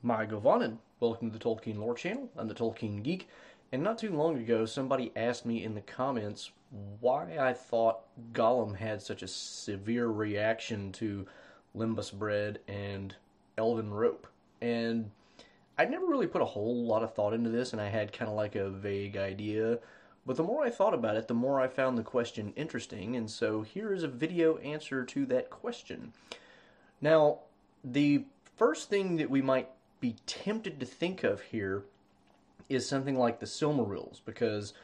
Mae govannen. Welcome to the Tolkien Lore Channel. I'm the Tolkien Geek. And not too long ago, somebody asked me in the comments why I thought Gollum had such a severe reaction to Lembas bread and Elven rope. And I never really put a whole lot of thought into this, and I had kind of like a vague idea. But the more I thought about it, the more I found the question interesting, and so here is a video answer to that question. Now, the first thing that we might be tempted to think of here is something like the Silmarils, because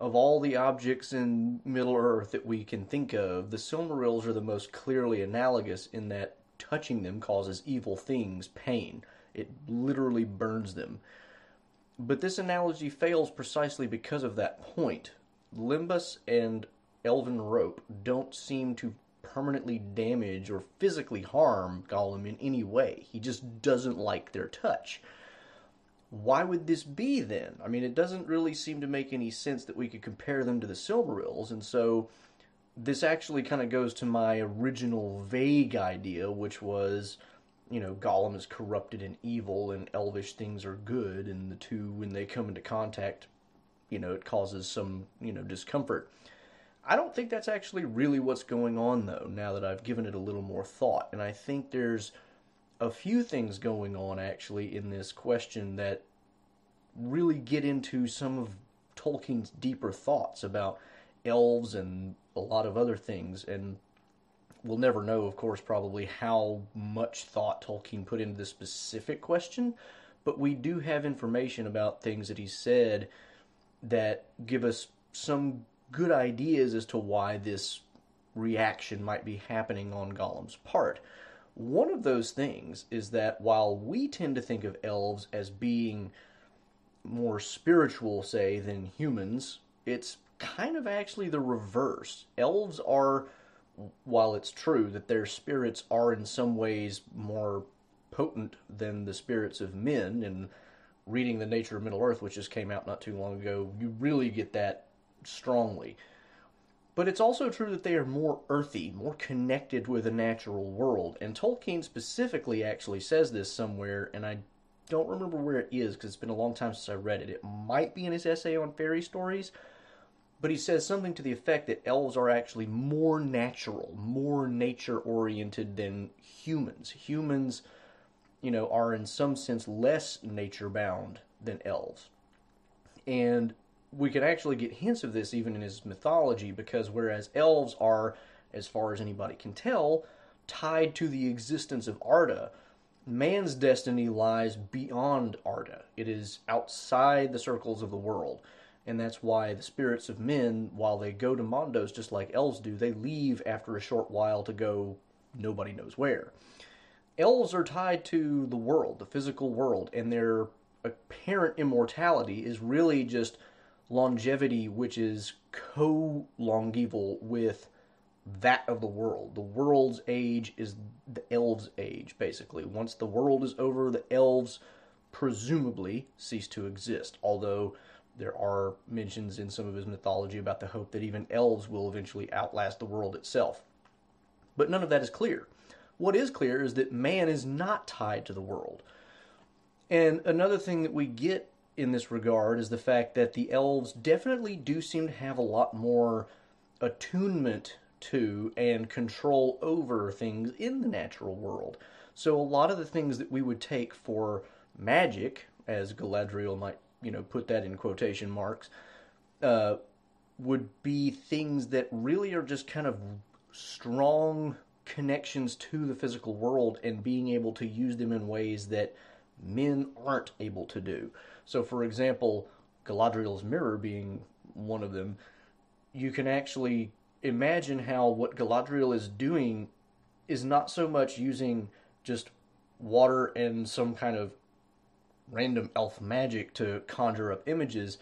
of all the objects in Middle Earth that we can think of, the Silmarils are the most clearly analogous in that touching them causes evil things pain. It literally burns them. But this analogy fails precisely because of that point. Lembas and Elven Rope don't seem to permanently damage or physically harm Gollum in any way. He just doesn't like their touch. Why would this be then? I mean, it doesn't really seem to make any sense that we could compare them to the Silmarils, and so this actually kind of goes to my original vague idea, which was, you know, Gollum is corrupted and evil, and elvish things are good, and the two, when they come into contact, you know, it causes some, you know, discomfort. I don't think that's actually really what's going on, though, now that I've given it a little more thought. And I think there's a few things going on, actually, in this question that really get into some of Tolkien's deeper thoughts about elves and a lot of other things. And we'll never know, of course, probably how much thought Tolkien put into this specific question, but we do have information about things that he said that give us some good ideas as to why this reaction might be happening on Gollum's part. One of those things is that while we tend to think of elves as being more spiritual, say, than humans, it's kind of actually the reverse. Elves are, while it's true that their spirits are in some ways more potent than the spirits of men, and reading The Nature of Middle Earth, which just came out not too long ago, you really get that strongly. But it's also true that they are more earthy, more connected with the natural world. And Tolkien specifically actually says this somewhere, and I don't remember where it is because it's been a long time since I read it. It might be in his essay on fairy stories, but he says something to the effect that elves are actually more natural, more nature oriented than humans. Humans, you know, are in some sense less nature bound than elves. And we can actually get hints of this even in his mythology because whereas elves are, as far as anybody can tell, tied to the existence of Arda, man's destiny lies beyond Arda. It is outside the circles of the world. And that's why the spirits of men, while they go to Mandos just like elves do, they leave after a short while to go nobody knows where. Elves are tied to the world, the physical world, and their apparent immortality is really just longevity which is co-longeval with that of the world. The world's age is the elves' age, basically. Once the world is over, the elves presumably cease to exist. Although there are mentions in some of his mythology about the hope that even elves will eventually outlast the world itself. But none of that is clear. What is clear is that man is not tied to the world. And another thing that we get in this regard is the fact that the elves definitely do seem to have a lot more attunement to and control over things in the natural world. So a lot of the things that we would take for magic, as Galadriel might, you know, put that in quotation marks, uh, would be things that really are just kind of strong connections to the physical world and being able to use them in ways that men aren't able to do. So, for example, Galadriel's mirror being one of them, you can actually imagine how what Galadriel is doing is not so much using just water and some kind of random elf magic to conjure up images.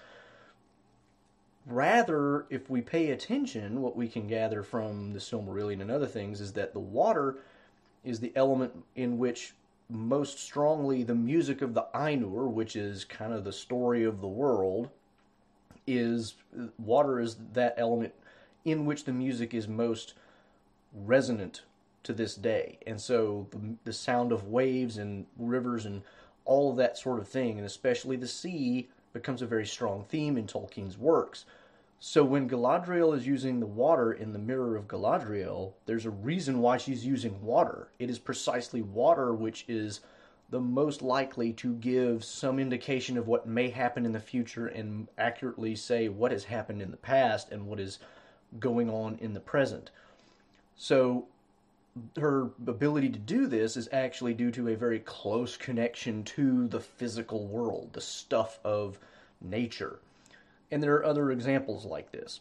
Rather, if we pay attention, what we can gather from the Silmarillion and other things is that the water is the element in which most strongly the music of the Ainur, which is kind of the story of the world, is water is that element in which the music is most resonant to this day. And so the, the sound of waves and rivers and all of that sort of thing, and especially the sea becomes a very strong theme in Tolkien's works. So when Galadriel is using the water in the Mirror of Galadriel, there's a reason why she's using water. It is precisely water which is the most likely to give some indication of what may happen in the future and accurately say what has happened in the past and what is going on in the present. So her ability to do this is actually due to a very close connection to the physical world, the stuff of nature. And there are other examples like this.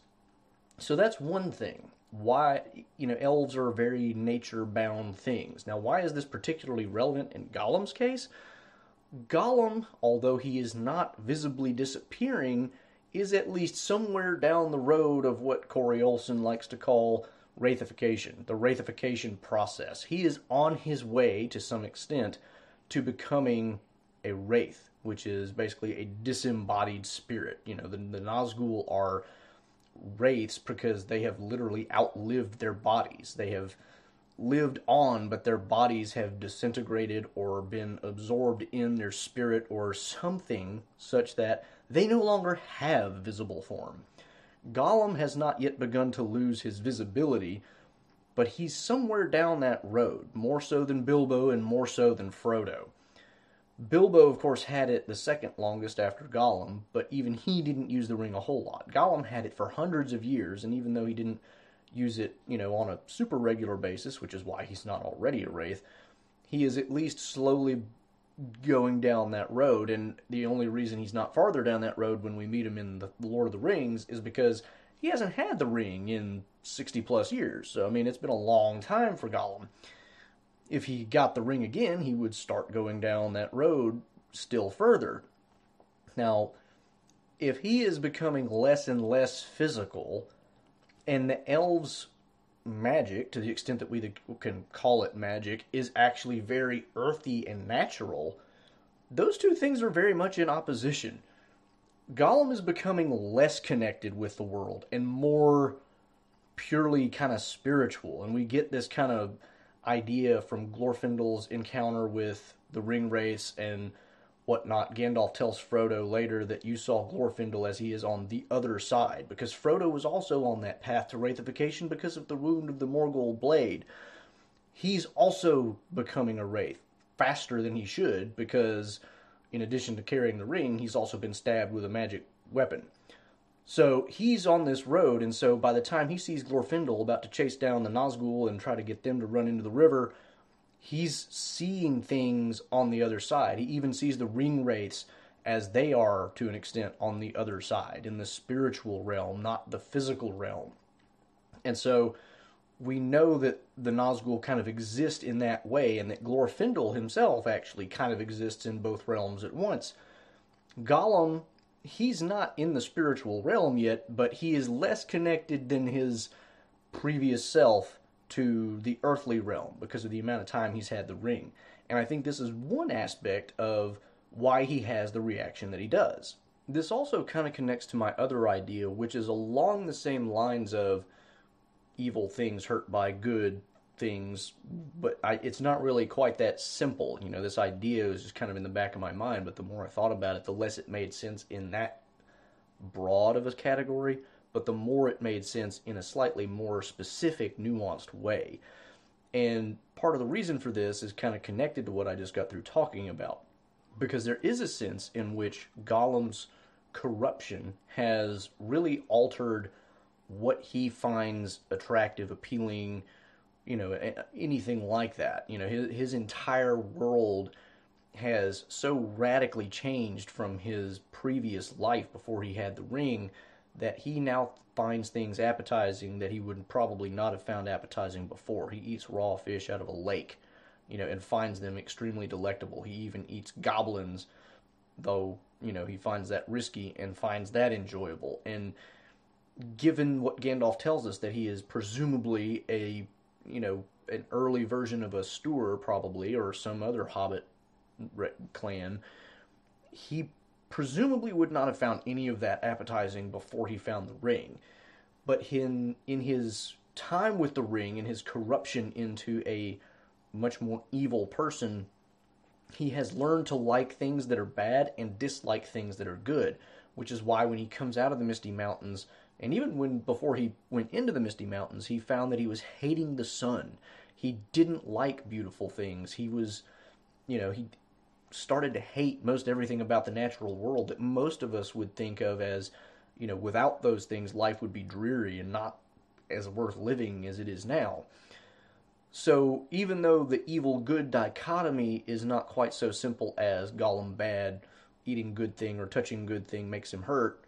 So that's one thing. Why, you know, elves are very nature bound things. Now, why is this particularly relevant in Gollum's case? Gollum, although he is not visibly disappearing, is at least somewhere down the road of what Corey Olsen likes to call wraithification, the wraithification process. He is on his way to some extent to becoming a wraith, which is basically a disembodied spirit. You know, the, the Nazgul are wraiths because they have literally outlived their bodies. They have lived on, but their bodies have disintegrated or been absorbed in their spirit or something such that they no longer have visible form. Gollum has not yet begun to lose his visibility, but he's somewhere down that road, more so than Bilbo and more so than Frodo. Bilbo, of course, had it the second longest after Gollum, but even he didn't use the ring a whole lot. Gollum had it for hundreds of years, and even though he didn't use it, you know, on a super regular basis, which is why he's not already a wraith, he is at least slowly going down that road. And the only reason he's not farther down that road when we meet him in the Lord of the Rings is because he hasn't had the ring in 60 plus years. So, I mean, it's been a long time for Gollum. If he got the ring again, he would start going down that road still further. Now, if he is becoming less and less physical, and the elves' magic, to the extent that we can call it magic, is actually very earthy and natural, those two things are very much in opposition. Gollum is becoming less connected with the world and more purely kind of spiritual, and we get this kind of idea from Glorfindel's encounter with the ring wraiths and whatnot. Gandalf tells Frodo later that you saw Glorfindel as he is on the other side, because Frodo was also on that path to wraithification because of the wound of the Morgul blade. He's also becoming a wraith faster than he should because, in addition to carrying the ring, he's also been stabbed with a magic weapon. So he's on this road, and so by the time he sees Glorfindel about to chase down the Nazgul and try to get them to run into the river, he's seeing things on the other side. He even sees the ring wraiths as they are to an extent on the other side, in the spiritual realm, not the physical realm. And so we know that the Nazgul kind of exist in that way, and that Glorfindel himself actually kind of exists in both realms at once. Gollum he's not in the spiritual realm yet, but he is less connected than his previous self to the earthly realm because of the amount of time he's had the ring. And I think this is one aspect of why he has the reaction that he does. This also kind of connects to my other idea, which is along the same lines of evil things hurt by good things, but I, it's not really quite that simple. You know, this idea was just kind of in the back of my mind, but the more I thought about it, the less it made sense in that broad of a category, but the more it made sense in a slightly more specific, nuanced way. And part of the reason for this is kind of connected to what I just got through talking about. Because there is a sense in which Gollum's corruption has really altered what he finds attractive, appealing, you know anything like that. You know his his entire world has so radically changed from his previous life before he had the ring that he now finds things appetizing that he would probably not have found appetizing before. He eats raw fish out of a lake, you know, and finds them extremely delectable. He even eats goblins, though, you know, he finds that risky and finds that enjoyable. And given what Gandalf tells us that he is presumably a you know, an early version of a Stoor probably, or some other Hobbit clan, he presumably would not have found any of that appetizing before he found the ring. But in in his time with the ring and his corruption into a much more evil person, he has learned to like things that are bad and dislike things that are good, which is why when he comes out of the Misty Mountains, and even when before he went into the Misty Mountains, he found that he was hating the sun. He didn't like beautiful things. He was, you know, he started to hate most everything about the natural world that most of us would think of as, you know, without those things, life would be dreary and not as worth living as it is now. So even though the evil good dichotomy is not quite so simple as Gollum bad, eating good thing or touching good thing makes him hurt,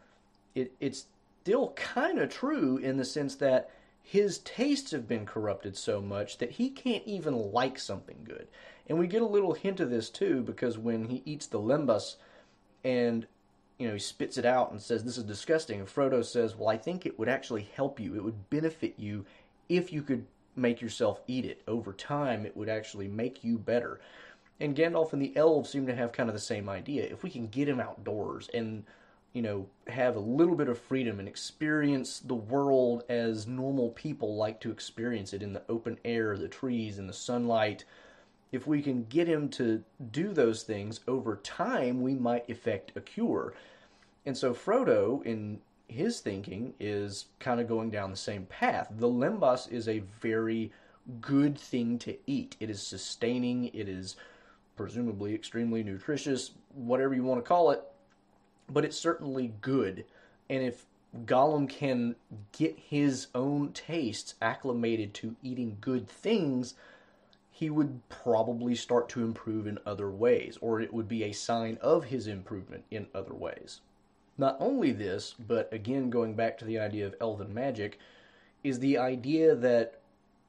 it, it's still kind of true in the sense that his tastes have been corrupted so much that he can't even like something good. And we get a little hint of this too because when he eats the lembas and you know he spits it out and says this is disgusting Frodo says, "Well, I think it would actually help you. It would benefit you if you could make yourself eat it. Over time, it would actually make you better." And Gandalf and the elves seem to have kind of the same idea. If we can get him outdoors and you know, have a little bit of freedom and experience the world as normal people like to experience it in the open air, the trees, and the sunlight. If we can get him to do those things over time, we might effect a cure. And so Frodo, in his thinking, is kind of going down the same path. The lembas is a very good thing to eat. It is sustaining, it is presumably extremely nutritious, whatever you want to call it but it's certainly good. And if Gollum can get his own tastes acclimated to eating good things, he would probably start to improve in other ways, or it would be a sign of his improvement in other ways. Not only this, but again, going back to the idea of elven magic, is the idea that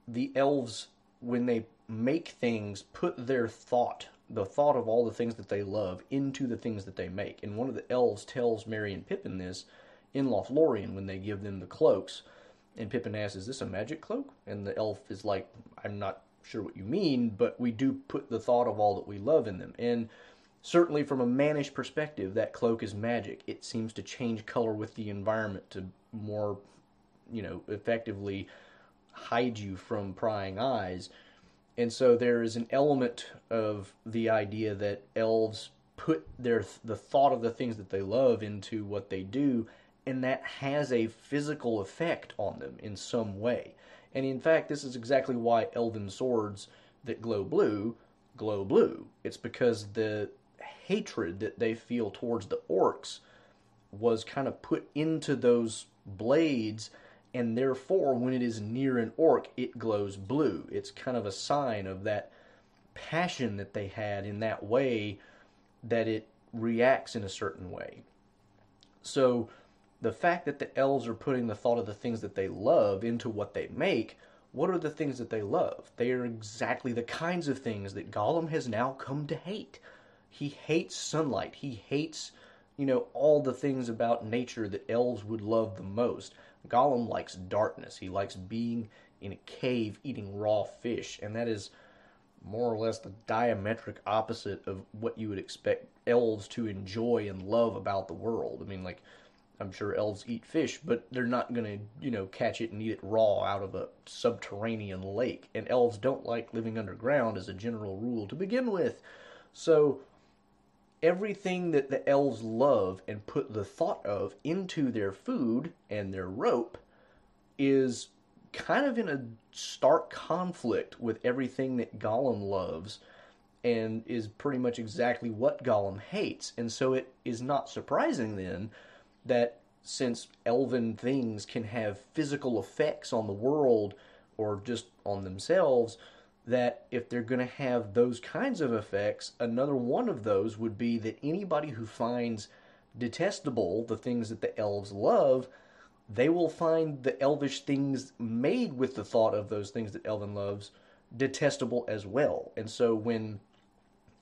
the elves, when they make things, put their thought the thought of all the things that they love into the things that they make. And one of the elves tells Merry and Pippin this in Lothlorien when they give them the cloaks. And Pippin asks, Is this a magic cloak? And the elf is like, I'm not sure what you mean, but we do put the thought of all that we love in them. And certainly from a mannish perspective, that cloak is magic. It seems to change color with the environment to more, you know, effectively hide you from prying eyes. And so there is an element of the idea that elves put their the thought of the things that they love into what they do and that has a physical effect on them in some way. And in fact, this is exactly why elven swords that glow blue glow blue. It's because the hatred that they feel towards the orcs was kind of put into those blades and therefore when it is near an orc it glows blue. It's kind of a sign of that passion that they had in that way that it reacts in a certain way. So the fact that the elves are putting the thought of the things that they love into what they make what are the things that they love? They are exactly the kinds of things that gollum has now come to hate. He hates sunlight. He hates you know all the things about nature that elves would love the most Gollum likes darkness. He likes being in a cave eating raw fish, and that is more or less the diametric opposite of what you would expect elves to enjoy and love about the world. I mean, like, I'm sure elves eat fish, but they're not going to, you know, catch it and eat it raw out of a subterranean lake. And elves don't like living underground as a general rule to begin with. So, everything that the elves love and put the thought of into their food and their rope is kind of in a stark conflict with everything that Gollum loves and is pretty much exactly what Gollum hates. And so it is not surprising then that since elven things can have physical effects on the world or just on themselves, that if they're going to have those kinds of effects, another one of those would be that anybody who finds detestable the things that the elves love, they will find the elvish things made with the thought of those things that Elven loves detestable as well. And so when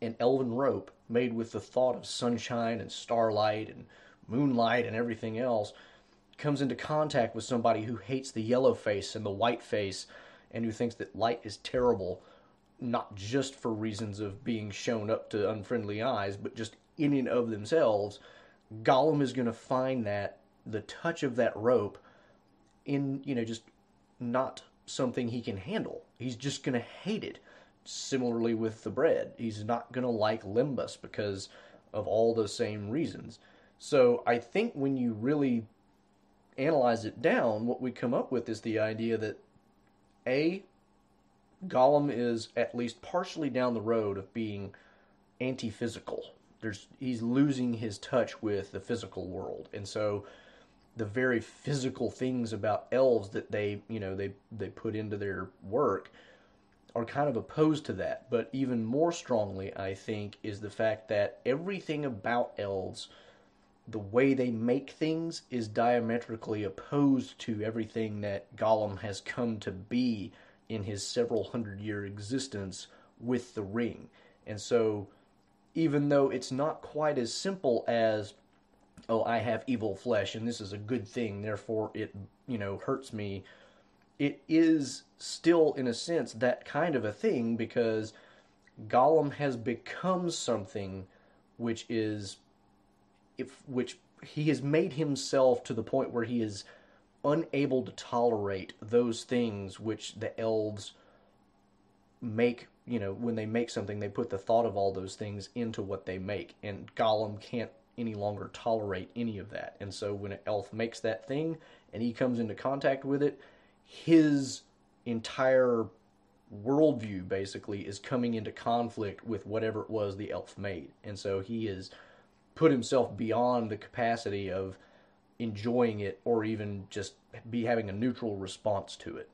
an elven rope made with the thought of sunshine and starlight and moonlight and everything else comes into contact with somebody who hates the yellow face and the white face and who thinks that light is terrible, not just for reasons of being shown up to unfriendly eyes, but just in and of themselves, Gollum is going to find that the touch of that rope in, you know, just not something he can handle. He's just going to hate it similarly with the bread. He's not going to like Lembas because of all those same reasons. So I think when you really analyze it down, what we come up with is the idea that A, Gollum is at least partially down the road of being anti physical. There's he's losing his touch with the physical world. And so the very physical things about elves that they you know they they put into their work are kind of opposed to that. But even more strongly, I think, is the fact that everything about elves, the way they make things, is diametrically opposed to everything that Gollum has come to be in his several hundred year existence with the ring. And so, even though it's not quite as simple as, oh, I have evil flesh and this is a good thing, therefore it, you know, hurts me it is still, in a sense, that kind of a thing because Gollum has become something which is, if which he has made himself to the point where he is unable to tolerate those things which the elves make. You know, when they make something, they put the thought of all those things into what they make, and Gollum can't any longer tolerate any of that. And so when an elf makes that thing and he comes into contact with it, his entire worldview basically is coming into conflict with whatever it was the elf made. And so he has put himself beyond the capacity of enjoying it or even just be having a neutral response to it.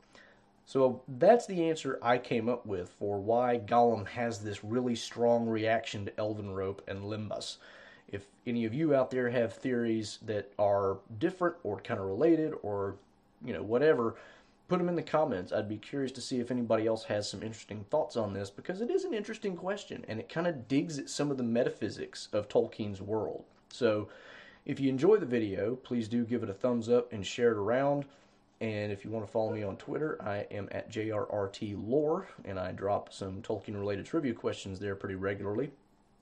So that's the answer I came up with for why Gollum has this really strong reaction to Elvenrope and Lembas. If any of you out there have theories that are different or kind of related or, you know, whatever, put them in the comments. I'd be curious to see if anybody else has some interesting thoughts on this because it is an interesting question and it kind of digs at some of the metaphysics of Tolkien's world. So, if you enjoy the video, please do give it a thumbs up and share it around. And if you want to follow me on Twitter, I am at JRRTLore, and I drop some Tolkien related trivia questions there pretty regularly.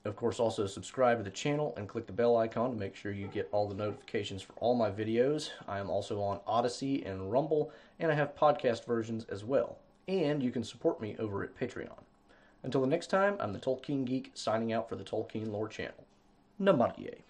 Of course, also subscribe to the channel and click the bell icon to make sure you get all the notifications for all my videos. I am also on Odysee and Rumble, and I have podcast versions as well. And you can support me over at Patreon. Until the next time, I'm the Tolkien Geek signing out for the Tolkien Lore channel. Namárië.